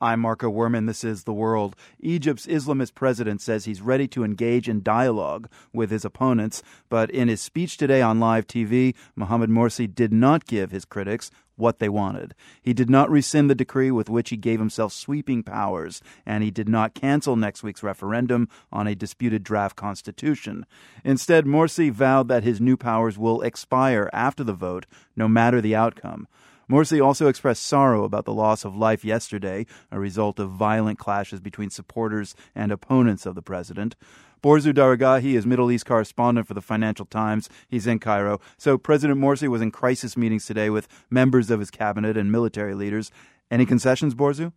I'm Marco Werman. This is The World. Egypt's Islamist president says he's ready to engage in dialogue with his opponents, but in his speech today on live TV, Mohamed Morsi did not give his critics what they wanted. He did not rescind the decree with which he gave himself sweeping powers, and he did not cancel next week's referendum on a disputed draft constitution. Instead, Morsi vowed that his new powers will expire after the vote, no matter the outcome. Morsi also expressed sorrow about the loss of life yesterday, a result of violent clashes between supporters and opponents of the president. Borzou Daragahi is Middle East correspondent for the Financial Times. He's in Cairo. So President Morsi was in crisis meetings today with members of his cabinet and military leaders. Any concessions, Borzou?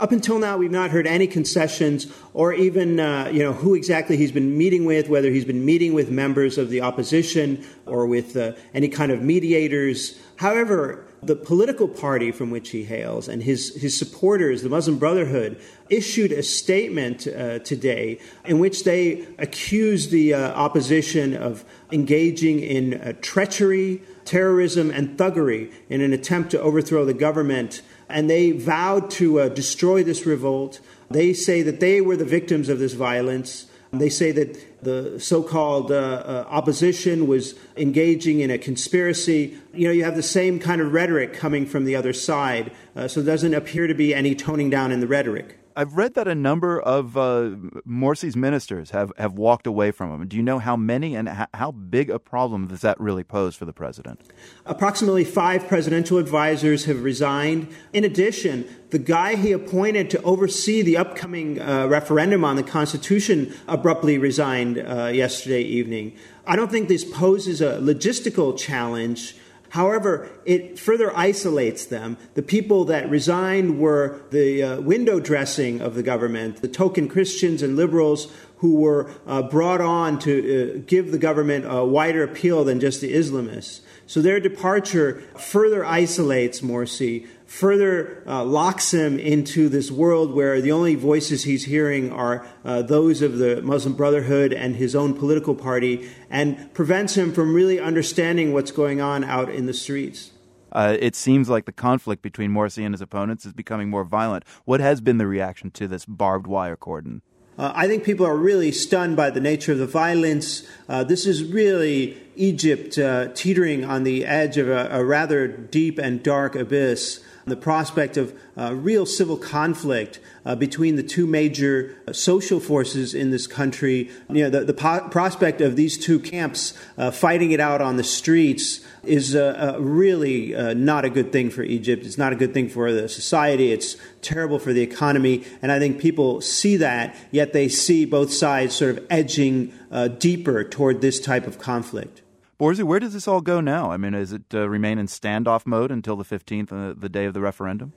Up until now, we've not heard any concessions or even, uh, you know, who exactly he's been meeting with, whether he's been meeting with members of the opposition or with uh, any kind of mediators. However, the political party from which he hails and his, his supporters, the Muslim Brotherhood, issued a statement uh, today in which they accused the uh, opposition of engaging in uh, treachery, terrorism, and thuggery in an attempt to overthrow the government. And they vowed to uh, destroy this revolt. They say that they were the victims of this violence. They say that the so called uh, uh, opposition was engaging in a conspiracy. You know, you have the same kind of rhetoric coming from the other side, uh, so there doesn't appear to be any toning down in the rhetoric. I've read that a number of uh, Morsi's ministers have, have walked away from him. Do you know how many and how big a problem does that really pose for the president? Approximately five presidential advisors have resigned. In addition, the guy he appointed to oversee the upcoming uh, referendum on the Constitution abruptly resigned uh, yesterday evening. I don't think this poses a logistical challenge However, it further isolates them. The people that resigned were the uh, window dressing of the government, the token Christians and liberals who were uh, brought on to uh, give the government a wider appeal than just the Islamists. So their departure further isolates Morsi, further uh, locks him into this world where the only voices he's hearing are uh, those of the Muslim Brotherhood and his own political party, and prevents him from really understanding what's going on out in the streets. Uh, it seems like the conflict between Morsi and his opponents is becoming more violent. What has been the reaction to this barbed wire cordon? Uh, I think people are really stunned by the nature of the violence. Uh, this is really Egypt uh, teetering on the edge of a, a, rather deep and dark abyss. The prospect of uh, real civil conflict uh, between the two major uh, social forces in this country. You know, the, the po- prospect of these two camps uh, fighting it out on the streets is uh, really not a good thing for Egypt. It's not a good thing for the society. It's terrible for the economy. And I think people see that, yet they see both sides sort of edging deeper toward this type of conflict. Borzou, where does this all go now? I mean, does it uh, remain in standoff mode until the 15th, uh, the day of the referendum?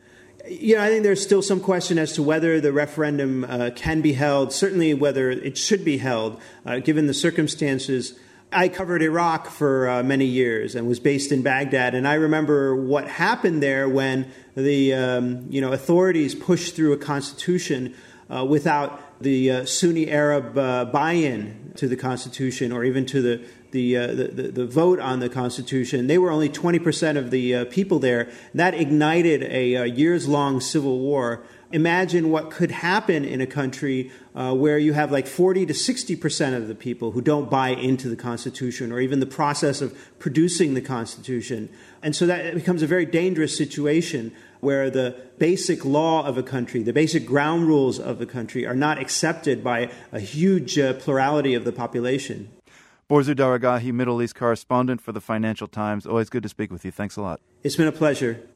You know, I think there's still some question as to whether the referendum uh, can be held, certainly whether it should be held, uh, given the circumstances. I covered Iraq for uh, many years and was based in Baghdad, and I remember what happened there when the um, you know authorities pushed through a constitution uh, without the uh, Sunni Arab uh, buy-in to the Constitution or even to the the, uh, the, the, vote on the Constitution. They were only 20% of the uh, people there. That ignited a, a uh, years long civil war. Imagine what could happen in a country uh, where you have like 40 to 60% of the people who don't buy into the Constitution or even the process of producing the Constitution. And so that becomes a very dangerous situation where the basic law of a country, the basic ground rules of a country, are not accepted by a huge uh, plurality of the population. Borzou Daragahi, Middle East correspondent for the Financial Times. Always good to speak with you. Thanks a lot. It's been a pleasure.